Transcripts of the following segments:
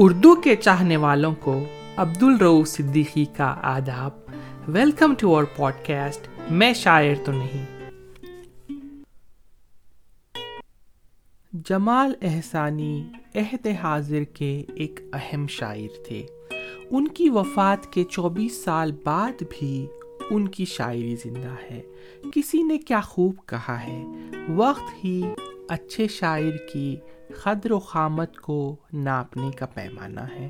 اردو کے چاہنے والوں کو عبد الرو صدیقی کا آداب۔ Welcome to our podcast میں شاعر تو نہیں۔ جمال احسانی عہد حاضر کے ایک اہم شاعر تھے۔ ان کی وفات کے چوبیس سال بعد بھی ان کی شاعری زندہ ہے۔ کسی نے کیا خوب کہا ہے۔ وقت ہی اچھے شاعر کی قدر و خامت کو ناپنے کا پیمانہ ہے۔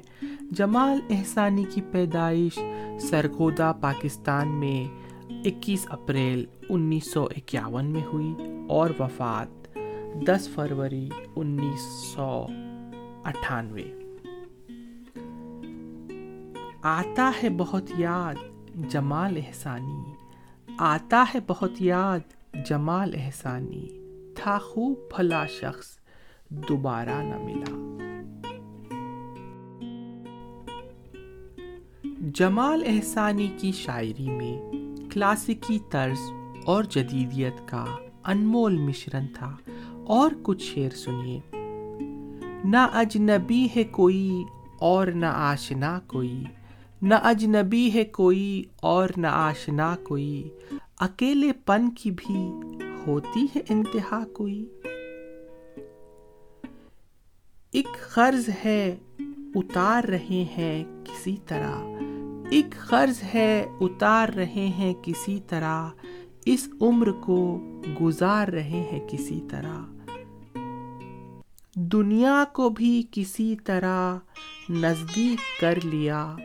جمال احسانی کی پیدائش سرگودا پاکستان میں اکیس اپریل انیس سو اکیاون میں ہوئی اور وفات دس فروری انیس سو اٹھانوے۔ آتا ہے بہت یاد جمال احسانی۔ آتا ہے بہت یاد جمال احسانی۔ تھا خوب بھلا شخص دوبارہ نہ ملا۔ جمال احسانی کی شاعری میں کلاسیکی طرز اور جدیدیت کا انمول مشرن تھا۔ اور کچھ شعر سنیے۔ نہ اجنبی ہے کوئی اور نہ آشنا کوئی۔ نہ اجنبی ہے کوئی اور نہ آشنا کوئی۔ اکیلے پن کی بھی ہوتی ہے انتہا کوئی۔ ایک قرض ہے اتار رہے ہیں کسی طرح۔ ایک قرض ہے اتار رہے ہیں کسی طرح۔ اس عمر کو گزار رہے ہیں کسی طرح۔ دنیا کو بھی کسی طرح نزدیک کر لیا۔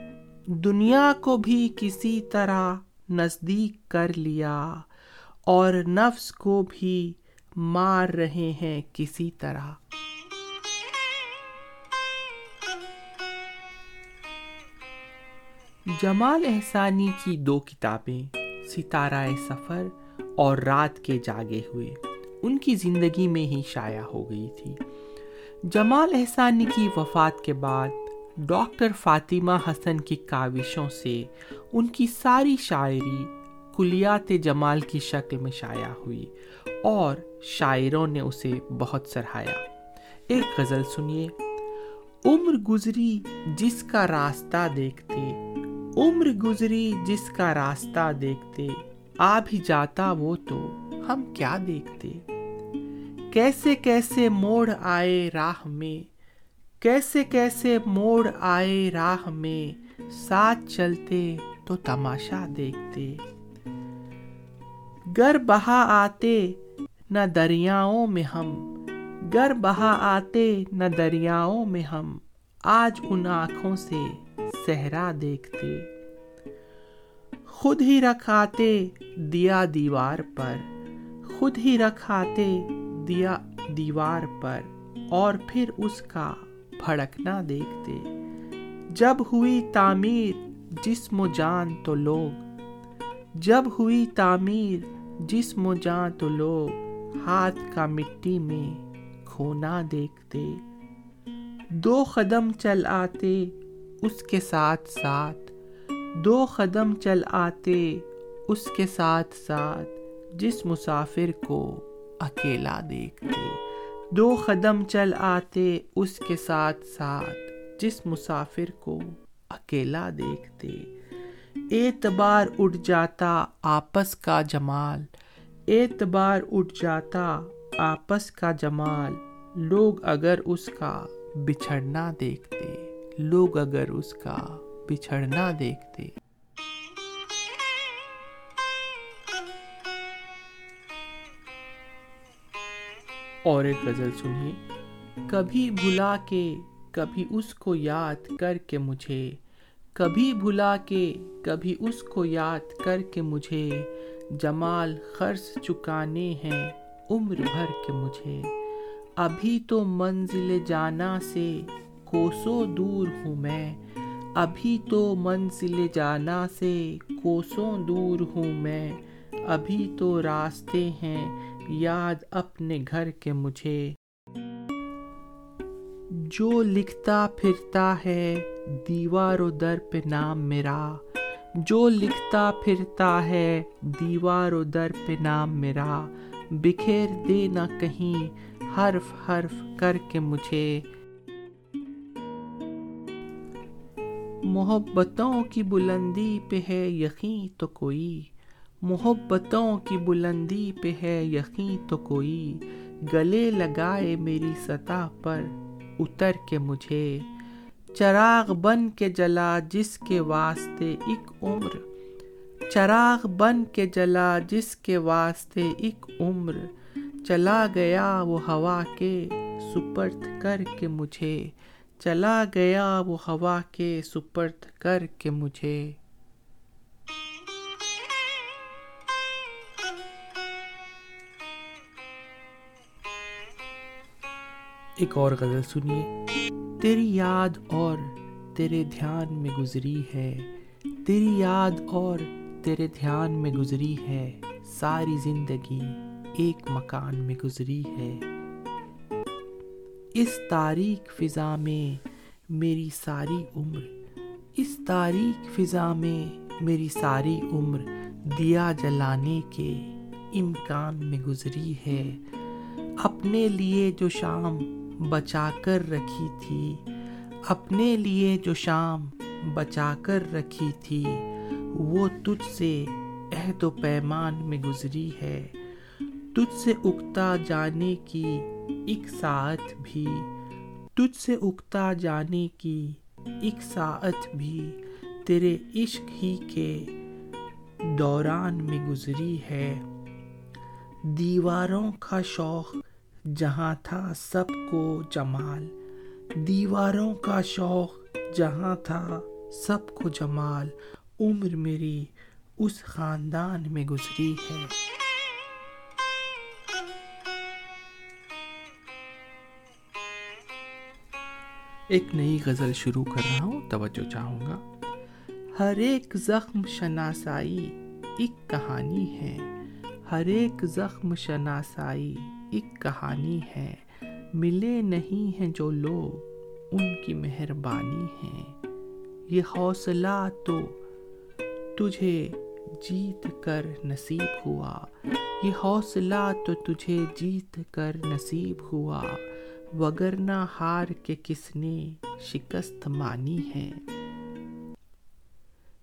دنیا کو بھی کسی طرح نزدیک کر لیا۔ اور نفس کو بھی مار رہے ہیں کسی طرح۔ جمال احسانی کی دو کتابیں، ستارہ سفر اور رات کے جاگے ہوئے، ان کی زندگی میں ہی شائع ہو گئی تھی۔ جمال احسانی کی وفات کے بعد، ڈاکٹر فاطمہ حسن کی کاوشوں سے ان کی ساری شاعری کلیات جمال کی شکل میں شائع ہوئی اور شاعروں نے اسے بہت سراہایا ایک غزل سنیے۔ عمر گزری جس کا راستہ دیکھتے عمر گزری جس کا راستہ دیکھتے، آ بھی جاتا وہ تو ہم کیا دیکھتے؟ کیسے کیسے موڑ آئے راہ میں، کیسے کیسے موڑ آئے راہ میں، ساتھ چلتے تو تماشا دیکھتے۔ گر بہا آتے نہ دریاؤں میں ہم، گر بہا آتے نہ دریاؤں میں ہم، آج ان آنکھوں سے صحرا دیکھتے۔ خود ہی رکھاتے دیا دیوار پر۔ خود ہی رکھاتے دیا دیوار پر۔ اور پھر اس کا بھڑکنا دیکھتے۔ جب ہوئی تعمیر جسم و جان تو لوگ۔ جب ہوئی تعمیر جسم و جان تو لوگ۔ ہاتھ کا مٹی میں کھونا دیکھتے۔ دو قدم چل آتے اس کے ساتھ ساتھ دو قدم چل آتے، اس کے ساتھ ساتھ جس مسافر کو اکیلا دیکھتے۔ دو قدم چل آتے، اس کے ساتھ ساتھ جس مسافر کو اکیلا دیکھتے۔ اعتبار اٹھ جاتا آپس کا جمال، اعتبار اٹھ جاتا آپس کا جمال۔ لوگ اگر اس کا بچھڑنا دیکھتے۔ لوگ اگر اس کا بچھڑنا دیکھتے۔ اور ایک غزل سنیے۔ کبھی بھلا کے، کبھی اس کو یاد کر کے مجھے۔ کبھی بھلا کے، کبھی اس کو یاد کر کے مجھے۔ جمال خرچ چکانے ہیں عمر بھر کے مجھے۔ ابھی تو منزل جانا سے کوسوں دور ہوں میں۔ ابھی تو منزل جانا سے کوسوں دور ہوں میں۔ ابھی تو راستے ہیں یاد اپنے گھر کے مجھے۔ جو لکھتا پھرتا ہے دیوار و در پہ نام میرا۔ جو لکھتا پھرتا ہے دیوار و در پہ نام میرا۔ بکھیر دے نہ کہیں حرف حرف کر کے مجھے۔ محبتوں کی بلندی پہ ہے یقین تو کوئی۔ محبتوں کی بلندی پہ ہے یقین تو کوئی۔ گلے لگائے میری سطح پر اتر کے مجھے۔ چراغ بن کے جلا جس کے واسطے ایک عمر۔ چراغ بن کے جلا جس کے واسطے ایک عمر۔ چلا گیا وہ ہوا کے سپرد کر کے مجھے۔ چلا گیا وہ ہوا کے سپرد کر کے مجھے۔ ایک اور غزل سنیے۔ تیری یاد اور تیرے دھیان میں گزری ہے۔ تیری یاد اور تیرے دھیان میں گزری ہے۔ ساری زندگی ایک مکان میں گزری ہے۔ اس تاریخ فضا میں میری ساری عمر، اس تاریخ فضا میں میری ساری عمر دیا جلانے کے امکان میں گزری ہے۔ اپنے لیے جو شام بچا کر رکھی تھی، اپنے لیے جو شام بچا کر رکھی تھی، وہ تجھ سے عہد و پیمان میں گزری ہے۔ تجھ سے اگتا جانے کی ایک ساعت بھی تجھ سے اگتا جانے کی، ایک ساعت بھی تیرے عشق ہی کے دوران میں گزری ہے۔ دیواروں کا شوق جہاں تھا سب کو جمال۔ دیواروں کا شوق جہاں تھا سب کو جمال۔ عمر میری اس خاندان میں گزری ہے۔ ایک نئی غزل شروع کر رہا ہوں، توجہ چاہوں گا۔ ہر ایک زخم شناسائی ایک کہانی ہے۔ ہر ایک زخم شناسائی ایک کہانی ہے۔ ملے نہیں ہیں جو لوگ، ان کی مہربانی ہے۔ یہ حوصلہ تو تجھے جیت کر نصیب ہوا۔ یہ حوصلہ تو تجھے جیت کر نصیب ہوا۔ وگرنہ ہار کے کس نے شکست مانی ہے؟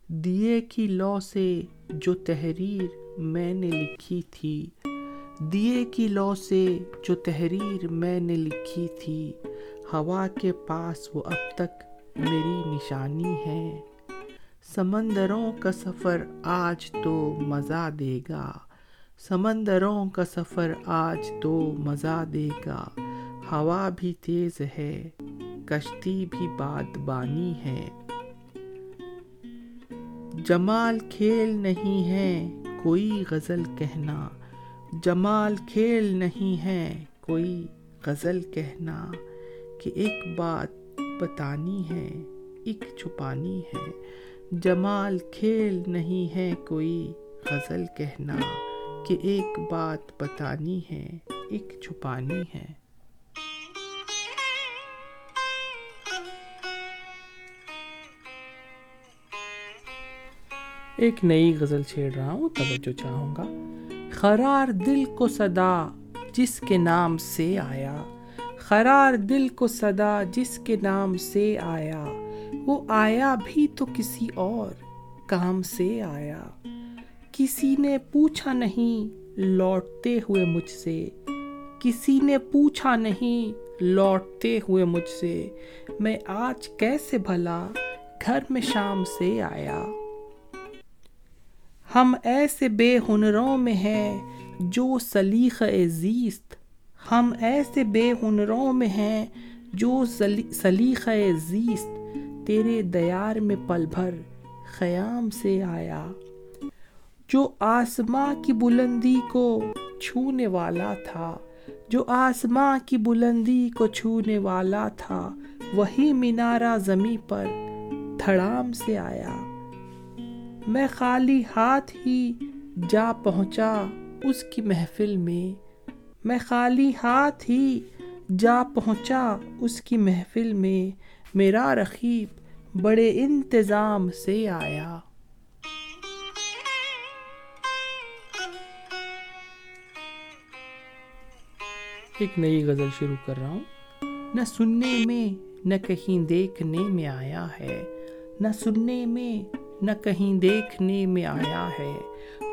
دیے کی لو سے جو تحریر میں نے لکھی تھی، دیے کی لو سے جو تحریر میں نے لکھی تھی، ہوا کے پاس وہ اب تک میری نشانی ہے۔ سمندروں کا سفر آج تو مزہ دے گا۔ سمندروں کا سفر آج تو مزہ دے گا۔ ہوا بھی تیز ہے، کشتی بھی باد بانی ہے۔ جمال کھیل نہیں ہے، کوئی غزل کہنا۔ جمال کھیل نہیں ہے، کوئی غزل کہنا۔ کہ ایک بات بتانی ہے، ایک چھپانی ہے۔ جمال کھیل نہیں ہے، کوئی غزل کہنا۔ کہ ایک بات بتانی ہے، ایک چھپانی ہے۔ ایک نئی غزل چھیڑ رہا ہوں، توجہ چاہوں گا۔ خرار دل کو صدا جس کے نام سے آیا۔ خرار دل کو صدا جس کے نام سے آیا۔ وہ آیا بھی تو کسی اور کام سے آیا۔ کسی نے پوچھا نہیں لوٹتے ہوئے مجھ سے۔ کسی نے پوچھا نہیں لوٹتے ہوئے مجھ سے۔ میں آج کیسے بھلا گھر میں شام سے آیا۔ ہم ایسے بے ہنروں میں ہیں جو سلیخ زیست۔ ہم ایسے بے ہنروں میں ہیں جو سلیخ زیست۔ تیرے دیار میں پل بھر خیام سے آیا۔ جو آسماں کی بلندی کو چھونے والا تھا۔ جو آسماں کی بلندی کو چھونے والا تھا۔ وہی مینارہ زمیں پر دھڑام سے آیا۔ میں خالی ہاتھ ہی جا پہنچا اس کی محفل میں۔ میں خالی ہاتھ ہی جا پہنچا اس کی محفل میں۔ میرا رقیب بڑے انتظام سے آیا۔ ایک نئی غزل شروع کر رہا ہوں۔ نہ سننے میں، نہ کہیں دیکھنے میں آیا ہے۔ نہ سننے میں نہ کہیں دیکھنے میں آیا ہے،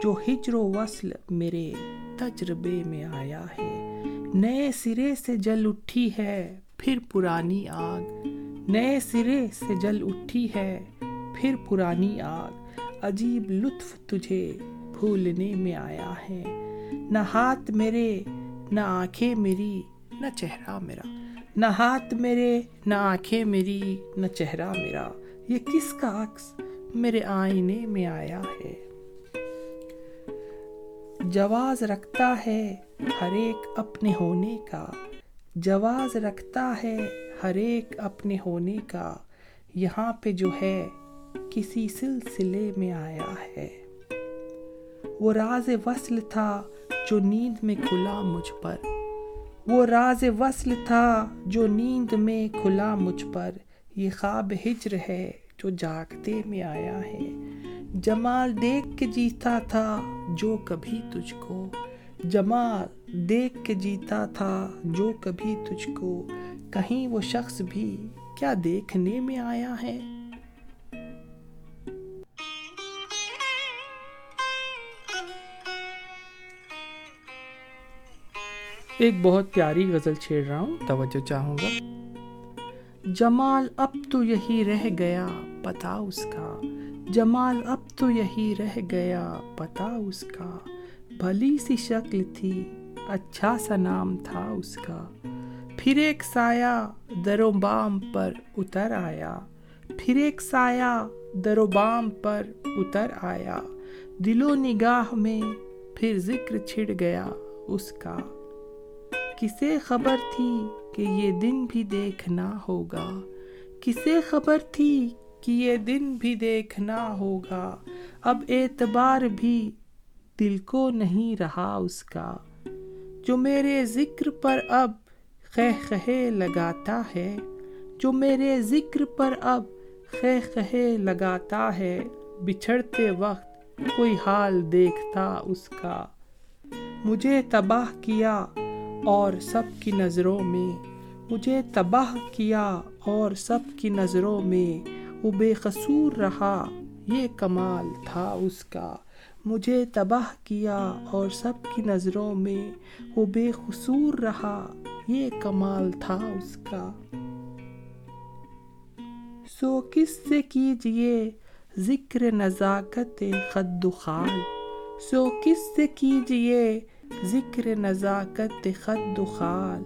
جو ہجر و وصل میرے تجربے میں آیا ہے۔ نئے سرے سے جل اٹھی ہے پھر پرانی آگ۔ نئے سرے سے جل اٹھی ہے پھر پرانی آگ۔ عجیب لطف تجھے بھولنے میں آیا ہے۔ نہ ہاتھ میرے، نہ آنکھیں میری، نہ چہرہ میرا۔ نہ ہاتھ میرے، نہ آنکھیں میری، نہ چہرہ میرا۔ یہ کس کا عکس؟ میرے آئینے میں آیا ہے۔ جواز رکھتا ہے ہر ایک اپنے ہونے کا۔ جواز رکھتا ہے ہر ایک اپنے ہونے کا۔ یہاں پہ جو ہے کسی سلسلے میں آیا ہے۔ وہ راز وصل تھا جو نیند میں کھلا مجھ پر۔ وہ راز وصل تھا جو نیند میں کھلا مجھ پر۔ یہ خواب ہجر ہے۔ جو جاگتے میں آیا ہے۔ جمال دیکھ کے جیتا تھا جو کبھی تجھ کو۔ جمال دیکھ کے جیتا تھا جو کبھی تجھ کو۔ کہیں وہ شخص بھی کیا دیکھنے میں آیا ہے؟ ایک بہت پیاری غزل چھیڑ رہا ہوں۔ توجہ چاہوں گا؟ جمال اب تو یہی رہ گیا، پتا اس کا۔ جمال اب تو یہی رہ گیا، پتا اس کا۔ بھلی سی شکل تھی اچھا سا نام تھا اس کا۔ پھر ایک سایہ در و بام پر اتر آیا۔ پھر ایک سایہ در و بام پر اتر آیا۔ دل و نگاہ میں پھر ذکر چھڑ گیا اس کا۔ کسے خبر تھی کہ یہ دن بھی دیکھنا ہوگا۔ کسے خبر تھی کہ یہ دن بھی دیکھنا ہوگا۔ اب اعتبار بھی دل کو نہیں رہا اس کا۔ جو میرے ذکر پر اب خہ خہ لگاتا ہے، جو میرے ذکر پر اب خہ خہ لگاتا ہے، بچھڑتے وقت کوئی حال دیکھتا اس کا۔ مجھے تباہ کیا اور سب کی نظروں میں مجھے تباہ کیا اور سب کی نظروں میں وہ بے قصور رہا۔ یہ کمال تھا اس کا۔ مجھے تباہ کیا اور سب کی نظروں میں وہ بے قصور رہا۔ یہ کمال تھا اس کا۔ سو کس سے کیجیے ذکر نزاکت خد خال؟ سو کس سے کیجیے ذکر نزاکت خد خال،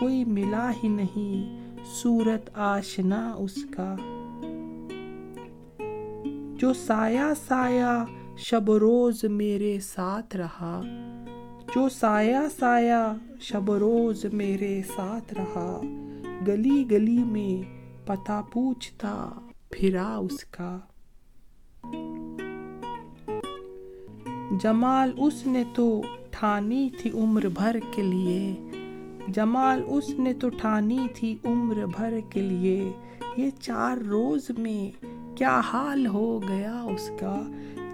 کوئی ملا ہی نہیں، صورت آشنا اس کا۔ جو سایہ سایہ شب و روز میرے ساتھ رہا، جو سایہ سایہ شب و روز میرے ساتھ رہا، گلی گلی میں پتا پوچھتا پھرا اس کا۔ جمال اس نے تو ٹھانی تھی عمر بھر کے لیے۔ جمال اس نے تو ٹھانی تھی عمر بھر کے لیے۔ یہ چار روز میں کیا حال ہو گیا اس کا؟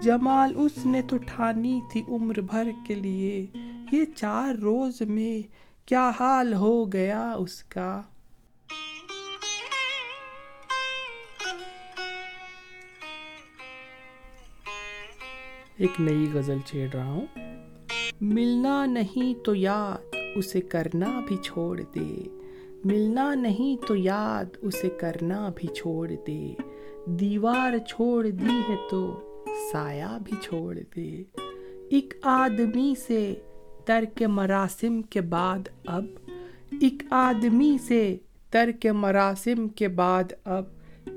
جمال اس نے تو ٹھانی تھی عمر بھر کے لیے۔ یہ چار روز میں کیا حال ہو گیا اس کا؟ ایک نئی غزل چھیڑ رہا ہوں۔ ملنا نہیں تو یاد اسے کرنا بھی چھوڑ دے۔ ملنا نہیں تو یاد اسے کرنا بھی چھوڑ دے۔ دیوار چھوڑ دی ہے تو سایہ بھی چھوڑ دے۔ ایک آدمی سے ترک مراسم کے بعد اب۔ ایک آدمی سے ترک مراسم کے بعد اب۔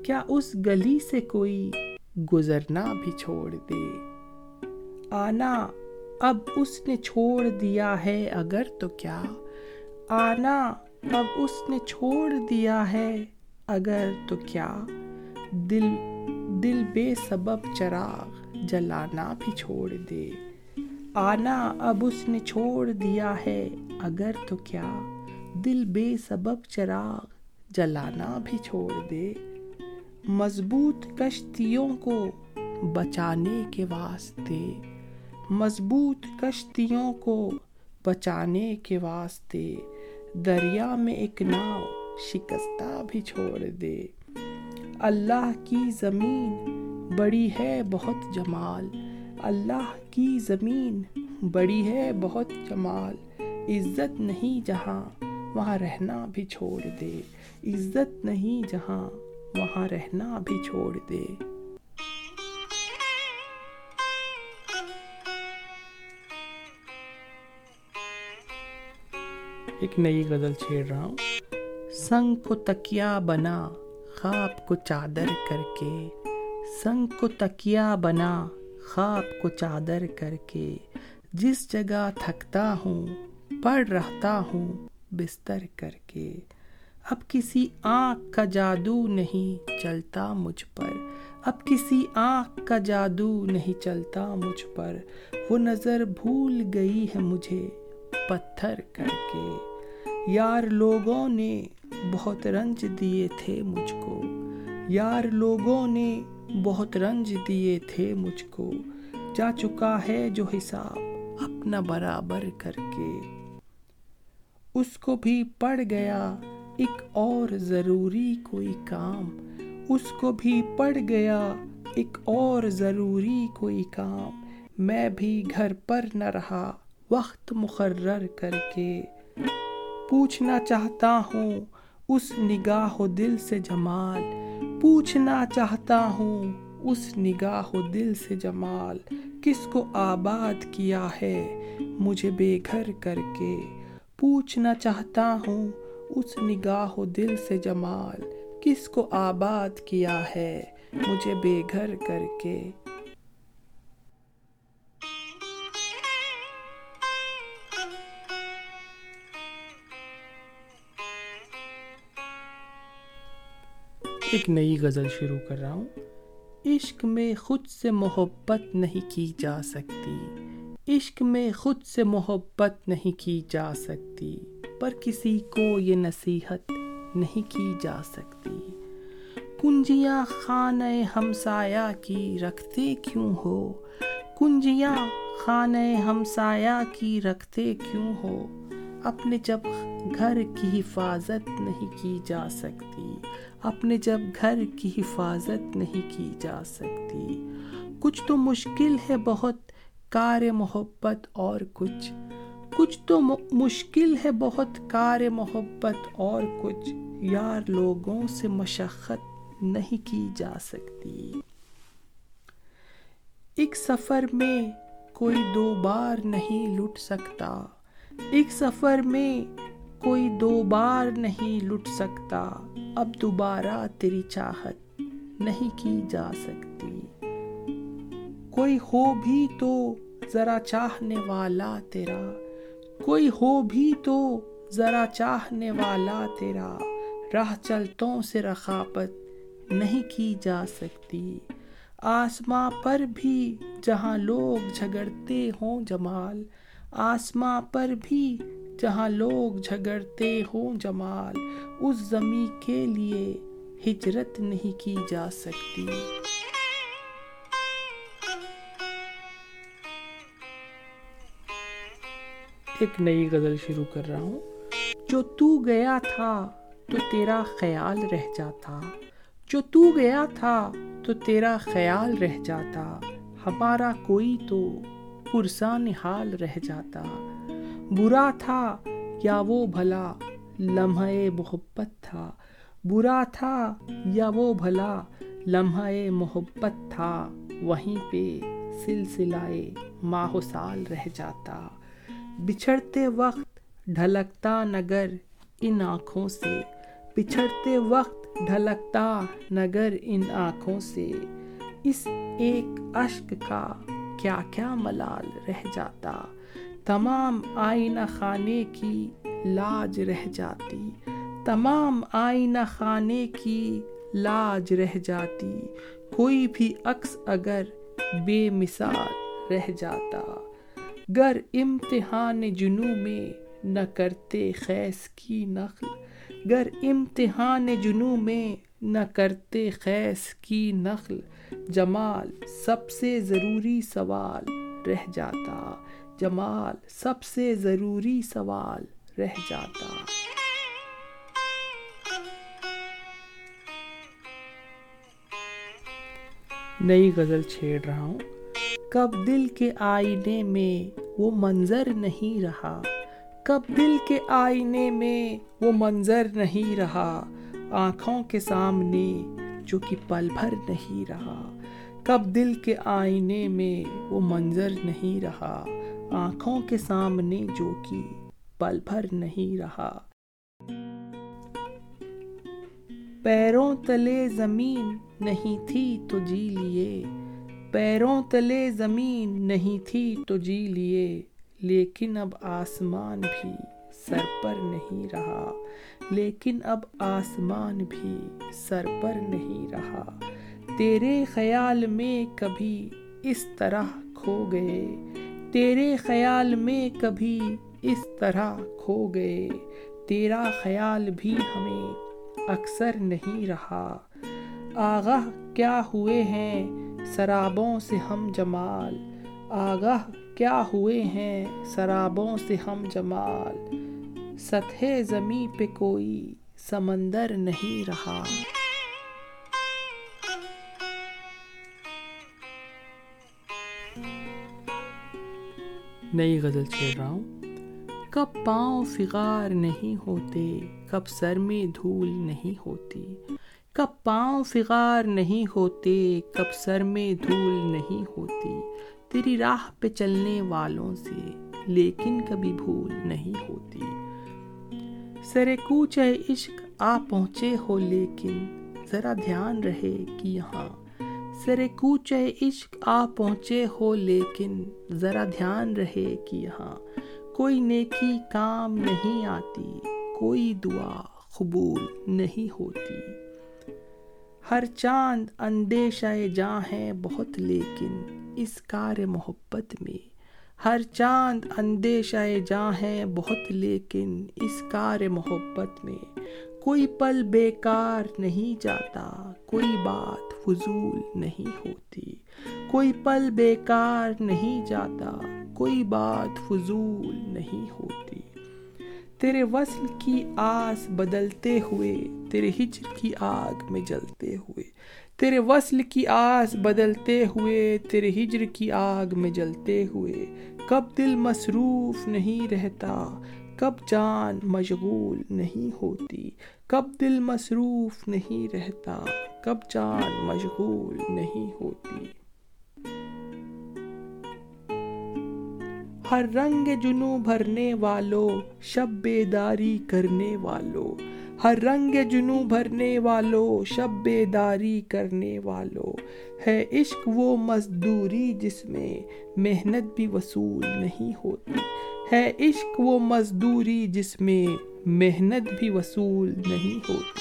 کیا اس گلی سے کوئی گزرنا بھی چھوڑ دے۔ آنا اب اس نے چھوڑ دیا ہے اگر تو کیا؟ آنا، اب اس نے چھوڑ دیا ہے اگر تو کیا؟ دل دل بے سبب چراغ جلانا بھی چھوڑ دے۔ آنا، اب اس نے چھوڑ دیا ہے اگر تو کیا؟ دل بے سبب چراغ جلانا بھی چھوڑ دے۔ مضبوط کشتیوں کو بچانے کے واسطے۔ مضبوط کشتیوں کو بچانے کے واسطے دریا میں ایک ناؤ شکستہ بھی چھوڑ دے۔ اللہ کی زمین بڑی ہے بہت جمال۔ اللہ کی زمین بڑی ہے بہت جمال۔ عزت نہیں جہاں وہاں رہنا بھی چھوڑ دے۔ عزت نہیں جہاں وہاں رہنا بھی چھوڑ دے۔ ایک نئی غزل چھیڑ رہا ہوں۔ سنگ کو تکیا بنا، خواب کو چادر کر کے۔ سنگ کو تکیا بنا، خواب کو چادر کر کے۔ جس جگہ تھکتا ہوں پڑھ رہتا ہوں، بستر کر کے۔ اب کسی آنکھ کا جادو نہیں چلتا مجھ پر۔ اب کسی آنکھ کا جادو نہیں چلتا مجھ پر۔ وہ نظر بھول گئی ہے مجھے پتھر کر کے۔ یار لوگوں نے بہت رنج دیے تھے مجھ کو۔ یار لوگوں نے بہت رنج دیے تھے مجھ کو۔ جا چکا ہے جو حساب اپنا برابر کر کے۔ اس کو بھی پڑ گیا ایک اور ضروری کوئی کام۔ اس کو بھی پڑ گیا ایک اور ضروری کوئی کام۔ میں بھی گھر پر نہ رہا، وقت مقرر کر کے۔ پوچھنا چاہتا ہوں اس نگاہ و دل سے جمال۔ پوچھنا چاہتا ہوں اس نگاہ و دل سے جمال۔ کس کو آباد کیا ہے مجھے بے گھر کر کے؟ پوچھنا چاہتا ہوں اس نگاہ و دل سے جمال۔ کس کو آباد کیا ہے مجھے بے گھر کر کے؟ ایک نئی غزل شروع کر رہا ہوں۔ عشق میں خود سے محبت نہیں کی جا سکتی۔ عشق میں خود سے محبت نہیں کی جا سکتی۔ پر کسی کو یہ نصیحت نہیں کی جا سکتی۔ کنجیاں خانہ ہمسایا کی رکھتے کیوں ہو؟ کنجیاں خانہ ہمسایا کی رکھتے کیوں ہو؟ اپنے جب گھر کی حفاظت نہیں کی جا سکتی۔ اپنے جب گھر کی حفاظت نہیں کی جا سکتی۔ کچھ تو مشکل ہے بہت، کار محبت اور کچھ۔ کچھ تو مشکل ہے بہت، کار محبت اور کچھ۔ یار، لوگوں سے مشقت نہیں کی جا سکتی۔ ایک سفر میں کوئی دو بار نہیں لٹ سکتا۔ ایک سفر میں کوئی دو بار نہیں لٹ سکتا۔ اب دوبارہ تیری چاہت نہیں کی جا سکتی۔ کوئی ہو بھی تو ذرا چاہنے والا تیرا۔ کوئی ہو بھی تو ذرا چاہنے والا تیرا۔ راہ چلتوں سے رخابت نہیں کی جا سکتی۔ آسماں پر بھی جہاں لوگ جھگڑتے ہوں جمال۔ آسماں پر بھی جہاں لوگ جھگڑتے ہوں جمال، اس زمیں کے لیے ہجرت نہیں کی جا سکتی۔ ایک نئی غزل شروع کر رہا ہوں۔ جو تو گیا تھا تو تیرا خیال رہ جاتا۔ جو تو گیا تھا تو تیرا خیال رہ جاتا۔ ہمارا کوئی تو پرسان حال رہ جاتا۔ برا تھا یا وہ بھلا؟ لمحہ محبت تھا۔ برا تھا یا وہ بھلا؟ لمحہ محبت تھا۔ وہیں پہ سلسلائے ماہ و سال رہ جاتا۔ بچھڑتے وقت ڈھلکتا نگر ان آنکھوں سے۔ بچھڑتے وقت ڈھلکتا نگر ان آنکھوں سے۔ اس ایک اشک کا کیا کیا ملال رہ جاتا۔ تمام آئینہ خانے کی لاج رہ جاتی، تمام آئینہ خانے کی لاج رہ جاتی، کوئی بھی عکس اگر بے مثال رہ جاتا۔ گر امتحان جنو میں نہ کرتے خیس کی نقل، گر امتحان جنو میں نہ کرتے خیس کی نقل۔ جمال سب سے ضروری سوال رہ جاتا۔ جمال سب سے ضروری سوال رہ جاتا۔ نئی غزل چھیڑ رہا ہوں۔ کب دل کے آئینے میں وہ منظر نہیں رہا۔ کب دل کے آئینے میں وہ منظر نہیں رہا۔ آنکھوں کے سامنے جو کہ پل بھر نہیں رہا۔ کب دل کے آئینے میں وہ منظر نہیں رہا۔ آنکھوں کے سامنے جو کہ پل بھر نہیں رہا۔ پیروں تلے زمین نہیں تھی تو جی لیے۔ پیروں تلے زمین نہیں تھی تو جی لیے۔ لیکن اب آسمان بھی سر پر نہیں رہا۔ لیکن اب آسمان بھی سر پر نہیں رہا۔ تیرے خیال میں کبھی اس طرح کھو گئے۔ تیرے خیال میں کبھی اس طرح کھو گئے۔ تیرا خیال بھی ہمیں اکثر نہیں رہا۔ آگاہ کیا ہوئے ہیں؟ سرابوں سے ہم جمال۔ آگاہ کیا ہوئے ہیں؟ سرابوں سے ہم جمال۔ سطح زمیں پہ کوئی سمندر نہیں رہا۔ نئی غزل چھیڑ رہا ہوں۔ کب پاؤں فغار نہیں ہوتے، کب سر میں دھول نہیں ہوتی۔ کب پاؤں فغار نہیں ہوتے، کب سر میں دھول نہیں ہوتی۔ تیری راہ پہ چلنے والوں سے لیکن کبھی بھول نہیں ہوتی۔ سر کوچ عشق آ پہنچے ہو لیکن ذرا دھیان رہے کہ یہاں سر کوچ عشق آ پہنچے ہو، لیکن ذرا دھیان رہے کہ یہاں کوئی نیکی کام نہیں آتی، کوئی دعا قبول نہیں ہوتی۔ ہر چاند اندیشہ جاں ہے بہت، لیکن اس کار محبت میں ہر چاند اندیشہ جاں ہے بہت، لیکن اس کار محبت میں کوئی پل بیکار نہیں جاتا، کوئی بات فضول نہیں ہوتی۔ کوئی پل بیکار نہیں جاتا، کوئی بات فضول نہیں ہوتی۔ تیرے وصل کی آس بدلتے ہوئے، تیرے ہجر کی آگ میں جلتے ہوئے۔ تیرے وصل کی آس بدلتے ہوئے، تیرے ہجر کی آگ میں جلتے ہوئے۔ کب دل مصروف نہیں رہتا کب جان مشغول نہیں ہوتی، کب دل مصروف نہیں رہتا، کب جان مشغول نہیں ہوتی۔ ہر رنگ جنو بھرنے والوں شب بیداری کرنے والوں ہر رنگ جنو بھرنے والو، شب بیداری کرنے والو۔ ہے عشق وہ مزدوری جس میں محنت بھی وصول نہیں ہوتی۔ ہے عشق وہ مزدوری جس میں محنت بھی وصول نہیں ہوتی۔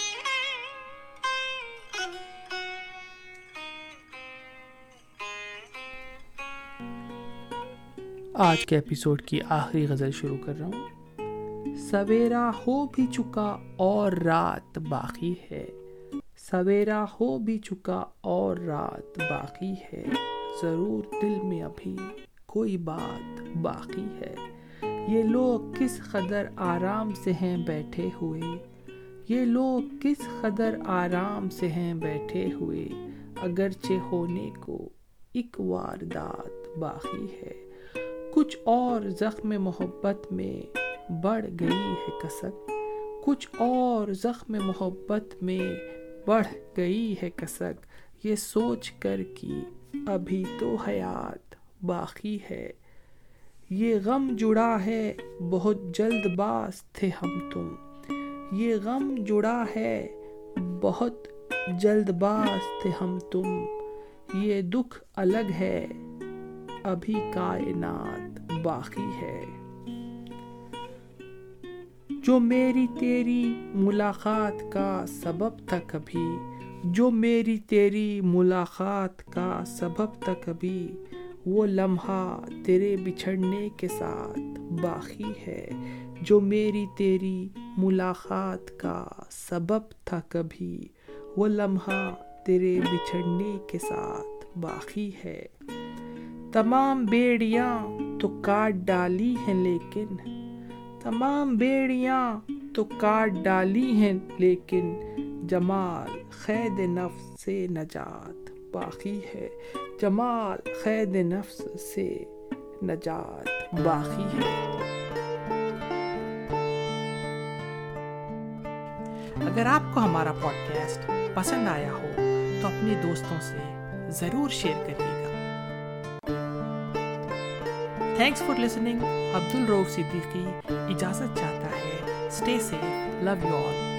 آج کے ایپیسوڈ کی آخری غزل شروع کر رہا ہوں۔ سویرا ہو بھی چکا اور رات باقی ہے۔ سویرا ہو بھی چکا اور رات باقی ہے۔ ضرور دل میں ابھی کوئی بات باقی ہے۔ یہ لوگ کس قدر آرام سے ہیں بیٹھے ہوئے؟ یہ لوگ کس قدر آرام سے ہیں بیٹھے ہوئے؟ اگرچہ ہونے کو ایک واردات باقی ہے، کچھ اور زخم محبت میں بڑھ گئی ہے کسک۔ کچھ اور زخم محبت میں بڑھ گئی ہے کسک۔ یہ سوچ کر کی ابھی تو حیات باقی ہے۔ یہ غم جڑا ہے، بہت جلد باز تھے ہم تم۔ یہ غم جڑا ہے، بہت جلد باز تھے ہم تم۔ یہ دکھ الگ ہے، ابھی کائنات باقی ہے۔ جو میری تیری ملاقات کا سبب تھا کبھی، جو میری تیری ملاقات کا سبب تھا کبھی وہ لمحہ تیرے بچھڑنے کے ساتھ باقی ہے جو میری تیری ملاقات کا سبب تھا کبھی۔ وہ لمحہ تیرے بچھڑنے کے ساتھ باقی ہے۔ تمام بیڑیاں تو کاٹ ڈالی ہیں لیکن، تمام بیڑیاں تو کاٹ ڈالی ہیں لیکن جمال قید نفس سے نجات۔ باقی ہے۔ جمال قید نفس سے نجات باقی ہے۔ اگر آپ کو ہمارا پوڈ کاسٹ پسند آیا ہو، تو اپنے دوستوں سے ضرور شیئر کریے گا۔ تھینکس فار لسننگ عبد الروف صدیقی اجازت چاہتا ہے۔ Stay safe love you all